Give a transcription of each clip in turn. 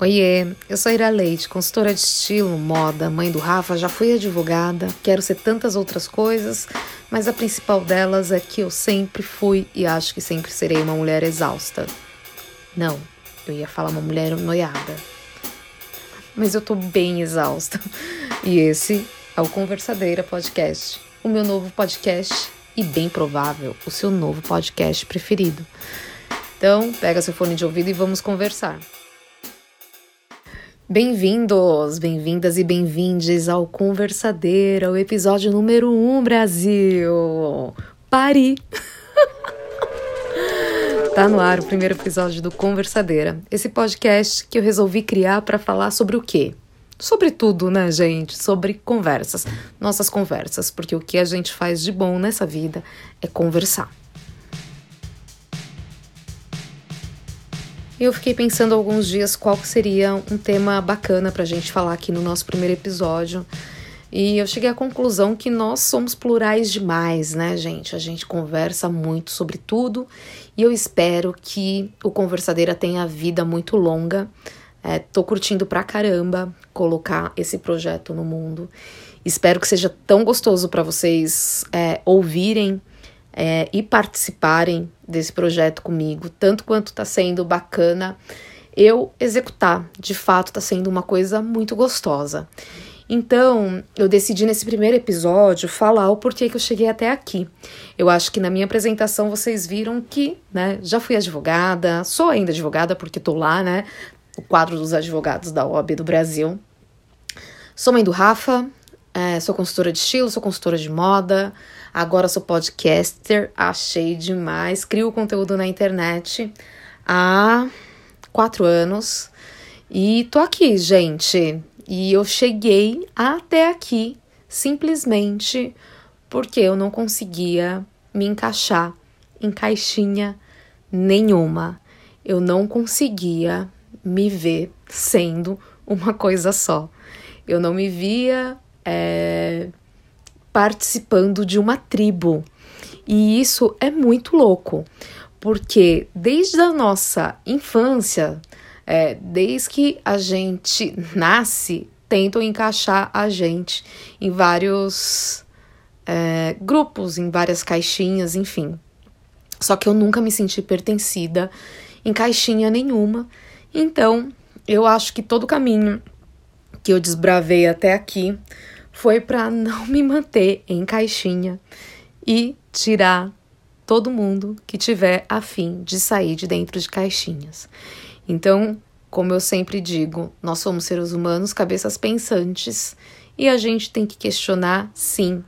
Oiê, eu sou Ira Leite, consultora de estilo, moda, mãe do Rafa, já fui advogada, quero ser tantas outras coisas, mas a principal delas é que eu sempre fui e acho que sempre serei uma mulher exausta. Não, eu ia falar uma mulher noiada. Mas eu tô bem exausta. E esse é o Conversadeira Podcast, o meu novo podcast e bem provável o seu novo podcast preferido. Então, pega seu fone de ouvido e vamos conversar. Bem-vindos, bem-vindas e bem-vindes ao Conversadeira, o episódio número 1, um, Brasil! Pare! tá no ar o primeiro episódio do Conversadeira, esse podcast que eu resolvi criar para falar sobre o quê? Sobre tudo, né, gente? Sobre conversas, nossas conversas, porque o que a gente faz de bom nessa vida é conversar. E eu fiquei pensando alguns dias qual seria um tema bacana para a gente falar aqui no nosso primeiro episódio. E eu cheguei à conclusão que nós somos plurais demais, né, gente? A gente conversa muito sobre tudo e eu espero que o Conversadeira tenha vida muito longa. É, tô curtindo pra caramba colocar esse projeto no mundo. Espero que seja tão gostoso para vocês é, ouvirem é, e participarem desse projeto comigo, tanto quanto está sendo bacana eu executar. De fato, está sendo uma coisa muito gostosa. Então, eu decidi nesse primeiro episódio falar o porquê que eu cheguei até aqui. Eu acho que na minha apresentação vocês viram que, né, já fui advogada, sou ainda advogada porque tô lá, né, o quadro dos advogados da OAB do Brasil. Sou mãe do Rafa, é, sou consultora de estilo, sou consultora de moda, Agora sou podcaster, achei demais. Crio conteúdo na internet há quatro anos. E tô aqui, gente. E eu cheguei até aqui simplesmente porque eu não conseguia me encaixar em caixinha nenhuma. Eu não conseguia me ver sendo uma coisa só. Eu não me via é, participando de uma tribo. E isso é muito louco, porque desde a nossa infância, é, desde que a gente nasce, tentam encaixar a gente em vários é, grupos, em várias caixinhas, enfim. Só que eu nunca me senti pertencida em caixinha nenhuma. Então, eu acho que todo o caminho que eu desbravei até aqui foi para não me manter em caixinha e tirar todo mundo que tiver afim de sair de dentro de caixinhas. Então, como eu sempre digo, nós somos seres humanos, cabeças pensantes, e a gente tem que questionar, sim,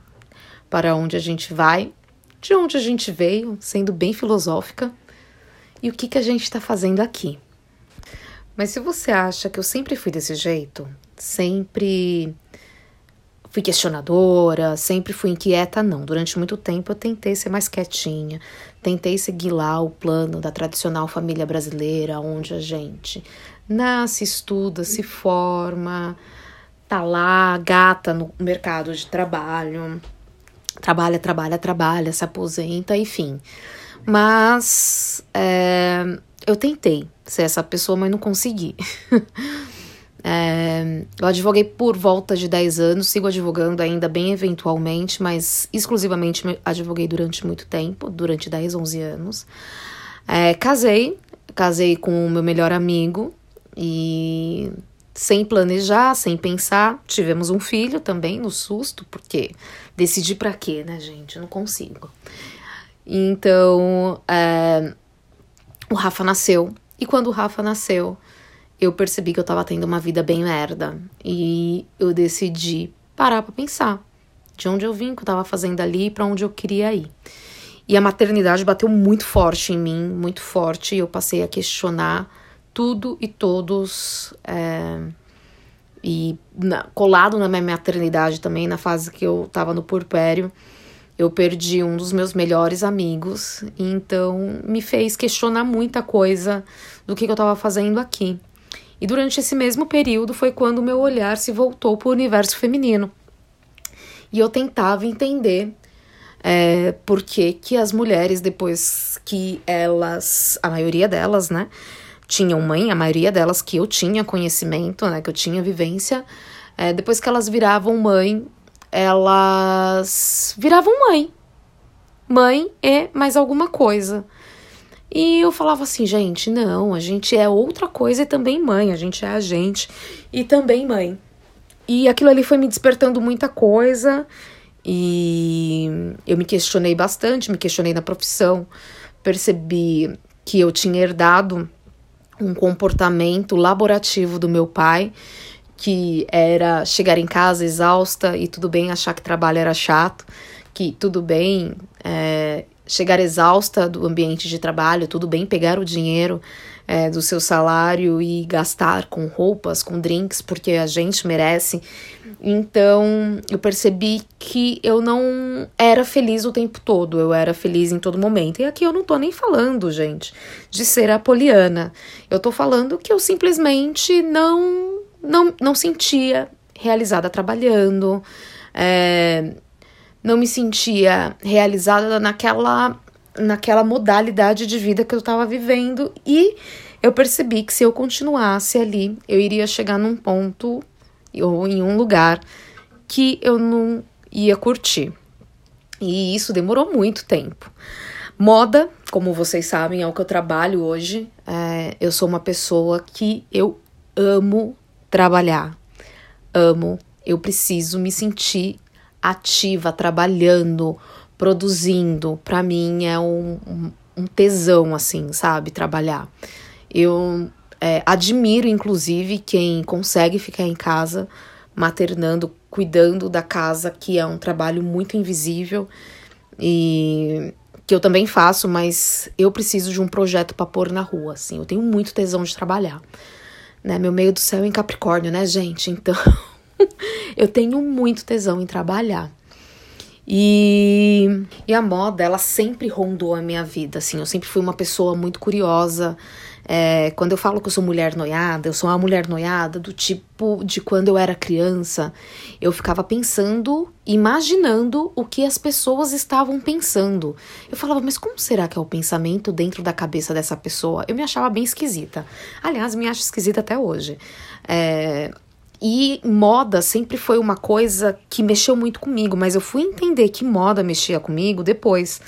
para onde a gente vai, de onde a gente veio, sendo bem filosófica, e o que, que a gente está fazendo aqui. Mas se você acha que eu sempre fui desse jeito, sempre fui questionadora, sempre fui inquieta, não. Durante muito tempo eu tentei ser mais quietinha, tentei seguir lá o plano da tradicional família brasileira, onde a gente nasce, estuda, se forma, tá lá, gata no mercado de trabalho, trabalha, trabalha, trabalha, se aposenta, enfim. Mas é, eu tentei ser essa pessoa, mas não consegui. É, eu advoguei por volta de 10 anos, sigo advogando ainda bem eventualmente, mas exclusivamente advoguei durante muito tempo durante 10, 11 anos. É, casei, casei com o meu melhor amigo e sem planejar, sem pensar, tivemos um filho também no susto, porque decidi para quê, né, gente? Eu não consigo. Então, é, o Rafa nasceu, e quando o Rafa nasceu, eu percebi que eu tava tendo uma vida bem merda. E eu decidi parar pra pensar de onde eu vim, o que eu tava fazendo ali e pra onde eu queria ir. E a maternidade bateu muito forte em mim, muito forte, e eu passei a questionar tudo e todos. É, e na, colado na minha maternidade também, na fase que eu tava no porpério, eu perdi um dos meus melhores amigos, então me fez questionar muita coisa do que, que eu tava fazendo aqui. E durante esse mesmo período foi quando meu olhar se voltou para o universo feminino. E eu tentava entender é, por que, que as mulheres, depois que elas, a maioria delas, né, tinham mãe, a maioria delas que eu tinha conhecimento, né, que eu tinha vivência, é, depois que elas viravam mãe, elas viravam mãe. Mãe e mais alguma coisa. E eu falava assim, gente, não, a gente é outra coisa e também mãe, a gente é a gente e também mãe. E aquilo ali foi me despertando muita coisa e eu me questionei bastante, me questionei na profissão, percebi que eu tinha herdado um comportamento laborativo do meu pai, que era chegar em casa exausta e tudo bem achar que trabalho era chato, que tudo bem é, chegar exausta do ambiente de trabalho, tudo bem pegar o dinheiro é, do seu salário e gastar com roupas, com drinks, porque a gente merece. Então eu percebi que eu não era feliz o tempo todo, eu era feliz em todo momento. E aqui eu não tô nem falando, gente, de ser apoliana. Eu tô falando que eu simplesmente não, não, não sentia realizada trabalhando, é, não me sentia realizada naquela, naquela modalidade de vida que eu estava vivendo. E eu percebi que se eu continuasse ali, eu iria chegar num ponto ou em um lugar que eu não ia curtir. E isso demorou muito tempo. Moda, como vocês sabem, é o que eu trabalho hoje. É, eu sou uma pessoa que eu amo trabalhar. Amo. Eu preciso me sentir ativa, trabalhando, produzindo. Para mim é um, um, tesão, assim, sabe? Trabalhar. Eu é, admiro, inclusive, quem consegue ficar em casa maternando, cuidando da casa, que é um trabalho muito invisível e que eu também faço, mas eu preciso de um projeto para pôr na rua, assim. Eu tenho muito tesão de trabalhar, né? Meu meio do céu é em Capricórnio, né, gente? Então, eu tenho muito tesão em trabalhar. E, e a moda, ela sempre rondou a minha vida, assim. Eu sempre fui uma pessoa muito curiosa, é, quando eu falo que eu sou mulher noiada, eu sou uma mulher noiada do tipo de quando eu era criança, eu ficava pensando, imaginando o que as pessoas estavam pensando. Eu falava, mas como será que é o pensamento dentro da cabeça dessa pessoa? Eu me achava bem esquisita. Aliás, me acho esquisita até hoje. É, e moda sempre foi uma coisa que mexeu muito comigo, mas eu fui entender que moda mexia comigo depois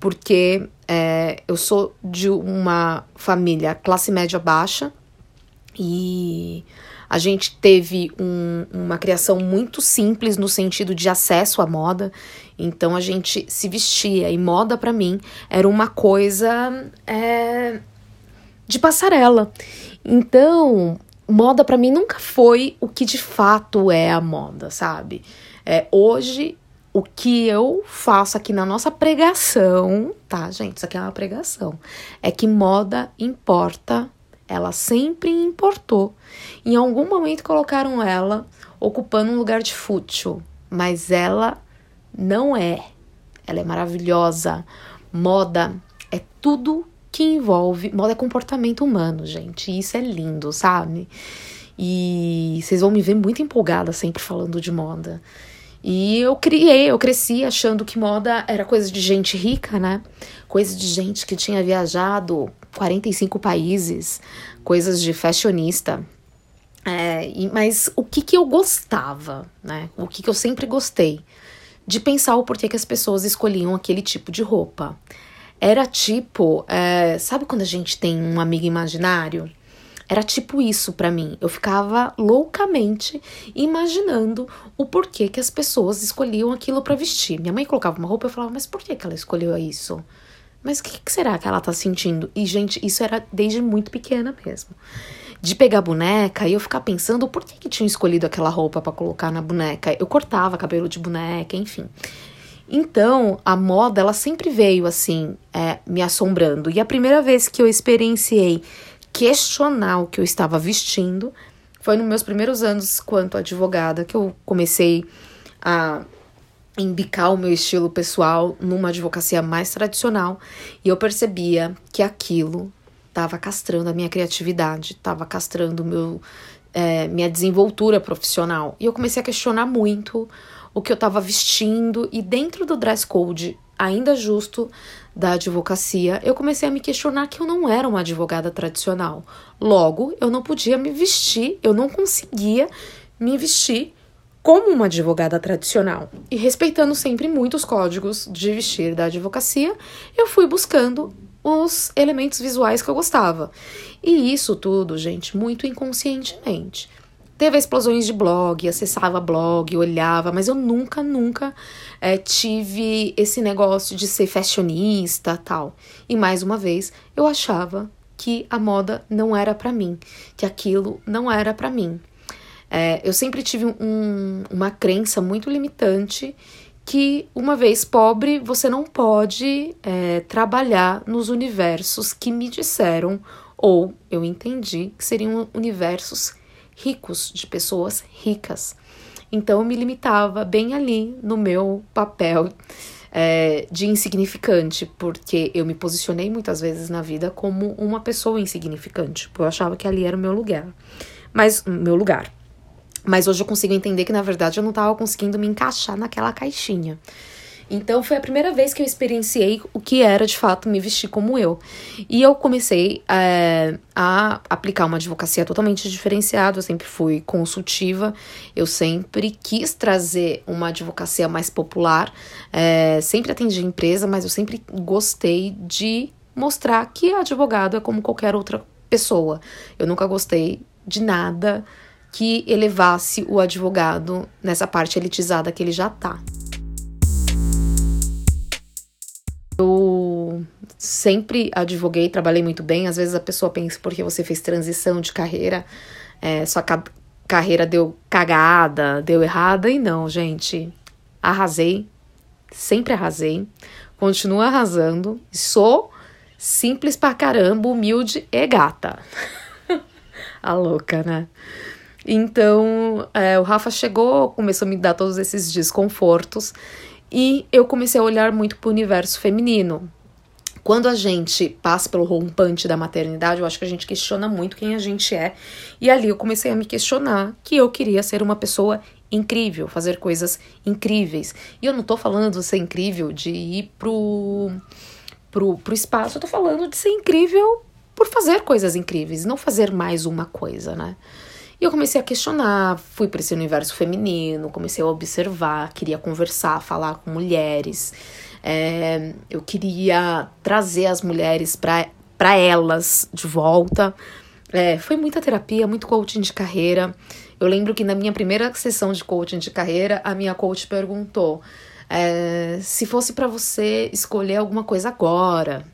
porque é, eu sou de uma família classe média baixa e a gente teve um, uma criação muito simples no sentido de acesso à moda. Então a gente se vestia e moda para mim era uma coisa é, de passarela. Então moda para mim nunca foi o que de fato é a moda, sabe? É, hoje o que eu faço aqui na nossa pregação, tá, gente? Isso aqui é uma pregação. É que moda importa, ela sempre importou. Em algum momento colocaram ela ocupando um lugar de fútil, mas ela não é. Ela é maravilhosa. Moda é tudo que envolve. Moda é comportamento humano, gente. Isso é lindo, sabe? E vocês vão me ver muito empolgada sempre falando de moda. E eu criei, eu cresci achando que moda era coisa de gente rica, né? Coisa de gente que tinha viajado 45 países, coisas de fashionista. É, e, mas o que, que eu gostava, né? O que, que eu sempre gostei? De pensar o porquê que as pessoas escolhiam aquele tipo de roupa. Era tipo, é, sabe quando a gente tem um amigo imaginário? Era tipo isso para mim. Eu ficava loucamente imaginando o porquê que as pessoas escolhiam aquilo para vestir. Minha mãe colocava uma roupa e eu falava, mas por que, que ela escolheu isso? Mas o que, que será que ela tá sentindo? E, gente, isso era desde muito pequena mesmo. De pegar boneca e eu ficar pensando por que, que tinham escolhido aquela roupa para colocar na boneca. Eu cortava cabelo de boneca, enfim. Então, a moda, ela sempre veio assim, é, me assombrando. E a primeira vez que eu experienciei questionar o que eu estava vestindo. Foi nos meus primeiros anos quanto advogada que eu comecei a embicar o meu estilo pessoal numa advocacia mais tradicional e eu percebia que aquilo estava castrando a minha criatividade, estava castrando meu, é, minha desenvoltura profissional. E eu comecei a questionar muito o que eu estava vestindo e dentro do dress code ainda justo da advocacia, eu comecei a me questionar que eu não era uma advogada tradicional. Logo, eu não podia me vestir, eu não conseguia me vestir como uma advogada tradicional. E respeitando sempre muitos códigos de vestir da advocacia, eu fui buscando os elementos visuais que eu gostava. E isso tudo, gente, muito inconscientemente. Teve explosões de blog, acessava blog, olhava, mas eu nunca, nunca é, tive esse negócio de ser fashionista tal. E mais uma vez, eu achava que a moda não era para mim, que aquilo não era para mim. É, eu sempre tive um, uma crença muito limitante que, uma vez pobre, você não pode é, trabalhar nos universos que me disseram, ou eu entendi que seriam universos ricos, de pessoas ricas. Então eu me limitava bem ali no meu papel é, de insignificante, porque eu me posicionei muitas vezes na vida como uma pessoa insignificante, porque eu achava que ali era o meu lugar. Mas, meu lugar. Mas hoje eu consigo entender que, na verdade, eu não estava conseguindo me encaixar naquela caixinha. Então foi a primeira vez que eu experienciei o que era de fato me vestir como eu. E eu comecei é, a aplicar uma advocacia totalmente diferenciada. Eu sempre fui consultiva, eu sempre quis trazer uma advocacia mais popular. É, sempre atendi empresa, mas eu sempre gostei de mostrar que advogado é como qualquer outra pessoa. Eu nunca gostei de nada que elevasse o advogado nessa parte elitizada que ele já tá. Eu sempre advoguei, trabalhei muito bem. Às vezes a pessoa pensa porque você fez transição de carreira, é, sua ca carreira deu cagada, deu errada. E não, gente. Arrasei, sempre arrasei, continuo arrasando. Sou simples pra caramba, humilde e gata. a louca, né? Então, é, o Rafa chegou, começou a me dar todos esses desconfortos. E eu comecei a olhar muito para o universo feminino. Quando a gente passa pelo rompante da maternidade, eu acho que a gente questiona muito quem a gente é. E ali eu comecei a me questionar que eu queria ser uma pessoa incrível, fazer coisas incríveis. E eu não tô falando de ser incrível de ir pro, pro, pro espaço, eu tô falando de ser incrível por fazer coisas incríveis, não fazer mais uma coisa, né? E eu comecei a questionar, fui para esse universo feminino, comecei a observar, queria conversar, falar com mulheres. É, eu queria trazer as mulheres para elas de volta. É, foi muita terapia, muito coaching de carreira. Eu lembro que na minha primeira sessão de coaching de carreira, a minha coach perguntou: é, se fosse para você escolher alguma coisa agora,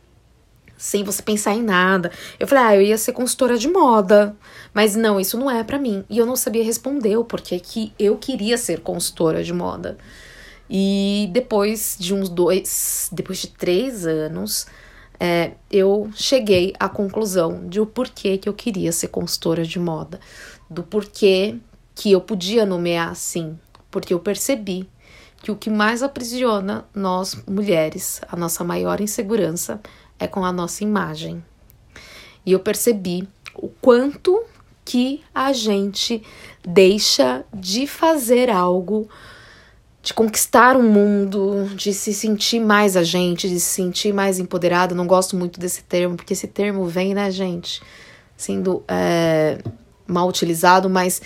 sem você pensar em nada. Eu falei, ah, eu ia ser consultora de moda. Mas não, isso não é para mim. E eu não sabia responder o porquê que eu queria ser consultora de moda. E depois de uns dois, depois de três anos, é, eu cheguei à conclusão de o porquê que eu queria ser consultora de moda. Do porquê que eu podia nomear assim. Porque eu percebi que o que mais aprisiona nós mulheres, a nossa maior insegurança, é com a nossa imagem. E eu percebi o quanto que a gente deixa de fazer algo, de conquistar um mundo, de se sentir mais a gente, de se sentir mais empoderado. Não gosto muito desse termo, porque esse termo vem, né, gente, sendo é, mal utilizado, mas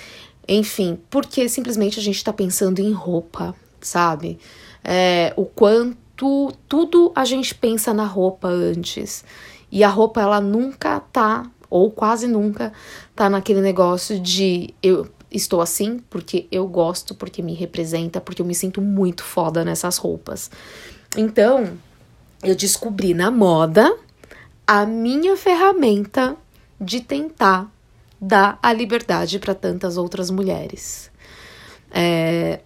enfim, porque simplesmente a gente tá pensando em roupa, sabe? É, o quanto tu, tudo a gente pensa na roupa antes. E a roupa, ela nunca tá, ou quase nunca, tá naquele negócio de eu estou assim porque eu gosto, porque me representa, porque eu me sinto muito foda nessas roupas. Então, eu descobri na moda a minha ferramenta de tentar dar a liberdade para tantas outras mulheres. É,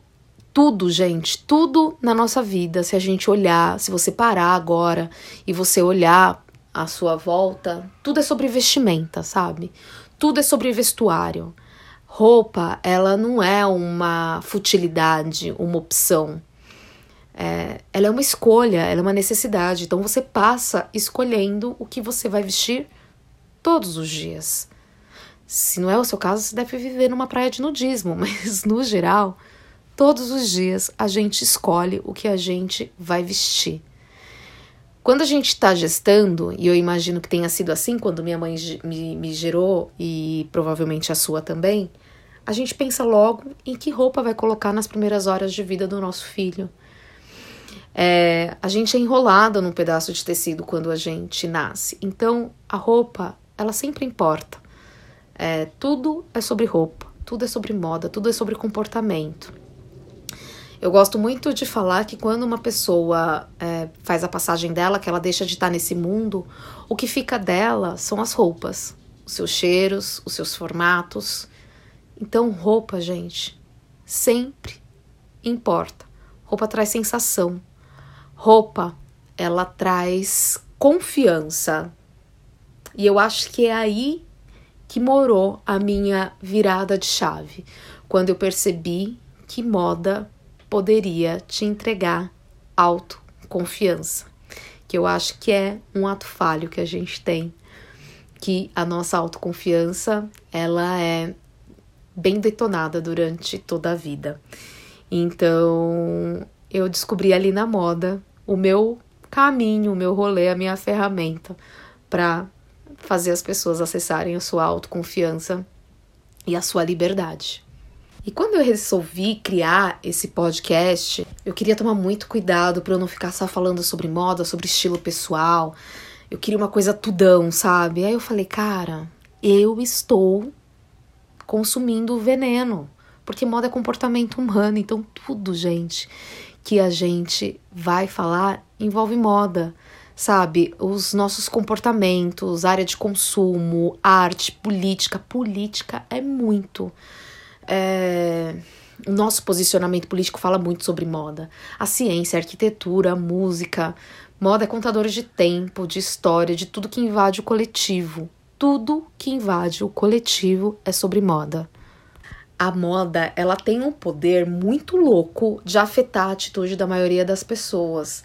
tudo, gente, tudo na nossa vida, se a gente olhar, se você parar agora e você olhar à sua volta, tudo é sobre vestimenta, sabe? Tudo é sobre vestuário. Roupa, ela não é uma futilidade, uma opção. É, ela é uma escolha, ela é uma necessidade. Então você passa escolhendo o que você vai vestir todos os dias. Se não é o seu caso, você deve viver numa praia de nudismo, mas no geral, Todos os dias a gente escolhe o que a gente vai vestir. Quando a gente está gestando, e eu imagino que tenha sido assim quando minha mãe me, me gerou e provavelmente a sua também, a gente pensa logo em que roupa vai colocar nas primeiras horas de vida do nosso filho. É, a gente é enrolada num pedaço de tecido quando a gente nasce. Então, a roupa, ela sempre importa. É, tudo é sobre roupa, tudo é sobre moda, tudo é sobre comportamento. Eu gosto muito de falar que quando uma pessoa é, faz a passagem dela, que ela deixa de estar nesse mundo, o que fica dela são as roupas, os seus cheiros, os seus formatos. Então, roupa, gente, sempre importa. Roupa traz sensação. Roupa, ela traz confiança. E eu acho que é aí que morou a minha virada de chave, quando eu percebi que moda poderia te entregar autoconfiança, que eu acho que é um ato falho que a gente tem, que a nossa autoconfiança ela é bem detonada durante toda a vida. Então, eu descobri ali na moda o meu caminho, o meu rolê, a minha ferramenta para fazer as pessoas acessarem a sua autoconfiança e a sua liberdade. E quando eu resolvi criar esse podcast, eu queria tomar muito cuidado para eu não ficar só falando sobre moda, sobre estilo pessoal. Eu queria uma coisa tudão, sabe? Aí eu falei, cara, eu estou consumindo veneno, porque moda é comportamento humano, então tudo, gente, que a gente vai falar envolve moda sabe? Os nossos comportamentos, área de consumo, arte, política. Política é muito. É, o nosso posicionamento político fala muito sobre moda. A ciência, a arquitetura, a música. Moda é contadora de tempo, de história, de tudo que invade o coletivo. Tudo que invade o coletivo é sobre moda. A moda, ela tem um poder muito louco de afetar a atitude da maioria das pessoas,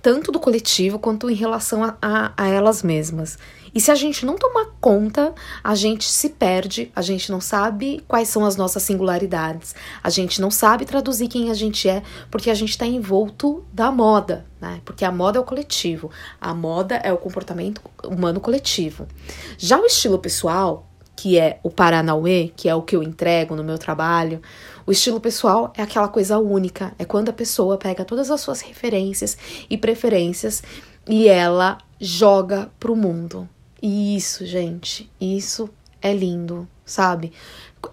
tanto do coletivo quanto em relação a, a, a elas mesmas. E se a gente não tomar conta, a gente se perde, a gente não sabe quais são as nossas singularidades, a gente não sabe traduzir quem a gente é, porque a gente está envolto da moda, né? Porque a moda é o coletivo, a moda é o comportamento humano coletivo. Já o estilo pessoal, que é o Paranauê, que é o que eu entrego no meu trabalho, o estilo pessoal é aquela coisa única, é quando a pessoa pega todas as suas referências e preferências e ela joga pro mundo. E isso, gente, isso é lindo, sabe?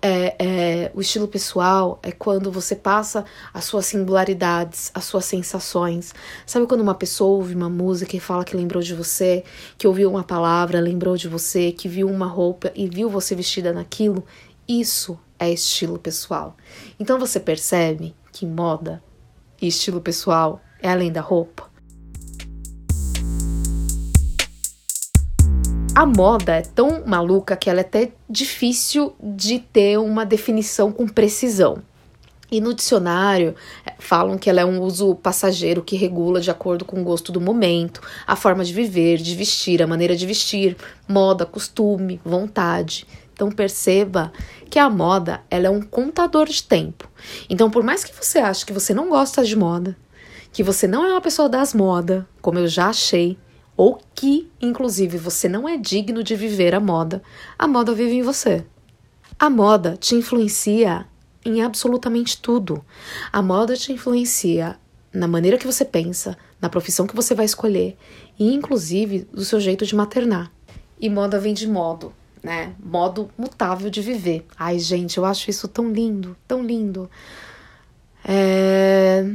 É, é, o estilo pessoal é quando você passa as suas singularidades, as suas sensações. Sabe quando uma pessoa ouve uma música e fala que lembrou de você, que ouviu uma palavra, lembrou de você, que viu uma roupa e viu você vestida naquilo? Isso é estilo pessoal. Então você percebe que moda e estilo pessoal é além da roupa? A moda é tão maluca que ela é até difícil de ter uma definição com precisão. E no dicionário é, falam que ela é um uso passageiro que regula de acordo com o gosto do momento, a forma de viver, de vestir, a maneira de vestir, moda, costume, vontade. Então perceba que a moda ela é um contador de tempo. Então, por mais que você ache que você não gosta de moda, que você não é uma pessoa das modas, como eu já achei, ou que, inclusive, você não é digno de viver a moda, a moda vive em você. A moda te influencia em absolutamente tudo. A moda te influencia na maneira que você pensa, na profissão que você vai escolher e, inclusive, do seu jeito de maternar. E moda vem de modo, né? Modo mutável de viver. Ai, gente, eu acho isso tão lindo, tão lindo. É.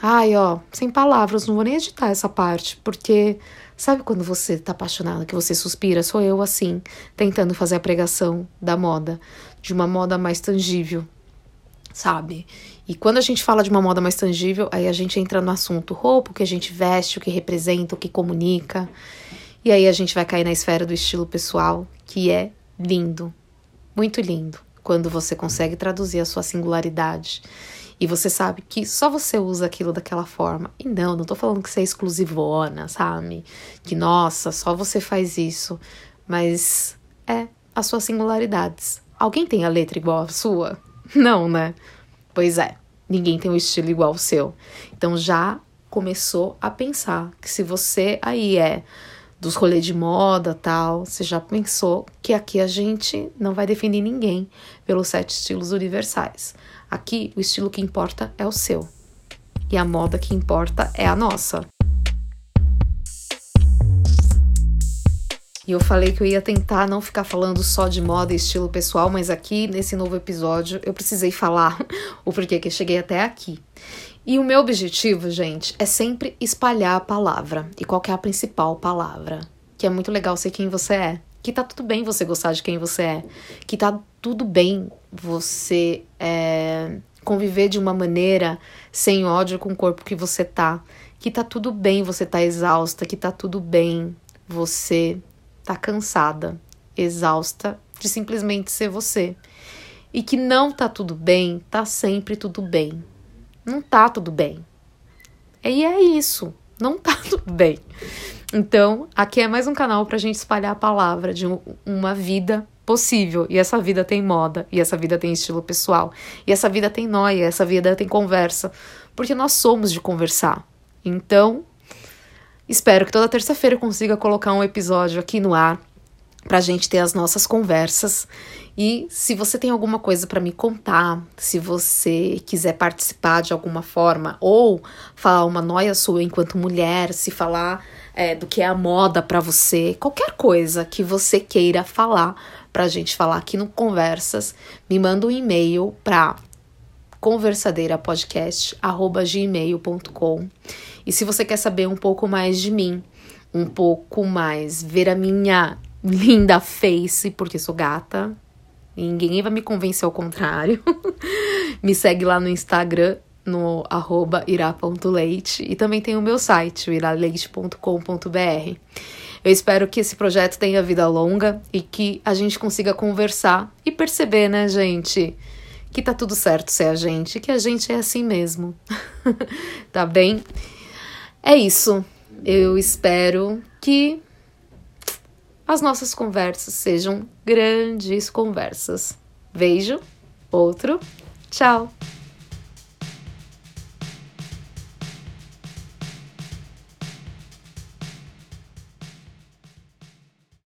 Ai, ó, sem palavras, não vou nem editar essa parte, porque Sabe quando você tá apaixonado, que você suspira? Sou eu assim, tentando fazer a pregação da moda, de uma moda mais tangível, sabe? E quando a gente fala de uma moda mais tangível, aí a gente entra no assunto roupa, o que a gente veste, o que representa, o que comunica. E aí a gente vai cair na esfera do estilo pessoal, que é lindo, muito lindo, quando você consegue traduzir a sua singularidade e você sabe que só você usa aquilo daquela forma. E não, não tô falando que você é exclusivona, sabe? Que nossa, só você faz isso. Mas é as suas singularidades. Alguém tem a letra igual a sua? Não, né? Pois é, ninguém tem um estilo igual ao seu. Então já começou a pensar que se você aí é dos rolês de moda tal, você já pensou que aqui a gente não vai definir ninguém pelos sete estilos universais. Aqui o estilo que importa é o seu. E a moda que importa é a nossa. E eu falei que eu ia tentar não ficar falando só de moda e estilo pessoal, mas aqui nesse novo episódio eu precisei falar o porquê que eu cheguei até aqui. E o meu objetivo, gente, é sempre espalhar a palavra. E qual é a principal palavra? Que é muito legal ser quem você é. Que tá tudo bem você gostar de quem você é. Que tá tudo bem você é, conviver de uma maneira sem ódio com o corpo que você tá. Que tá tudo bem você tá exausta. Que tá tudo bem você tá cansada, exausta de simplesmente ser você. E que não tá tudo bem, tá sempre tudo bem não tá tudo bem. E é isso, não tá tudo bem. Então, aqui é mais um canal pra gente espalhar a palavra de uma vida possível. E essa vida tem moda, e essa vida tem estilo pessoal, e essa vida tem noia, essa vida tem conversa, porque nós somos de conversar. Então, espero que toda terça-feira eu consiga colocar um episódio aqui no ar pra gente ter as nossas conversas e se você tem alguma coisa para me contar, se você quiser participar de alguma forma, ou falar uma noia sua enquanto mulher, se falar é, do que é a moda para você, qualquer coisa que você queira falar pra gente falar aqui no Conversas, me manda um e-mail para conversadeirapodcast@gmail.com. E se você quer saber um pouco mais de mim, um pouco mais ver a minha linda face, porque sou gata, Ninguém vai me convencer ao contrário. me segue lá no Instagram, no arroba ira.leite. E também tem o meu site, iraleite.com.br. Eu espero que esse projeto tenha vida longa e que a gente consiga conversar e perceber, né, gente? Que tá tudo certo ser a gente, que a gente é assim mesmo. tá bem? É isso. Eu espero que as nossas conversas sejam grandes conversas. Beijo, outro, tchau!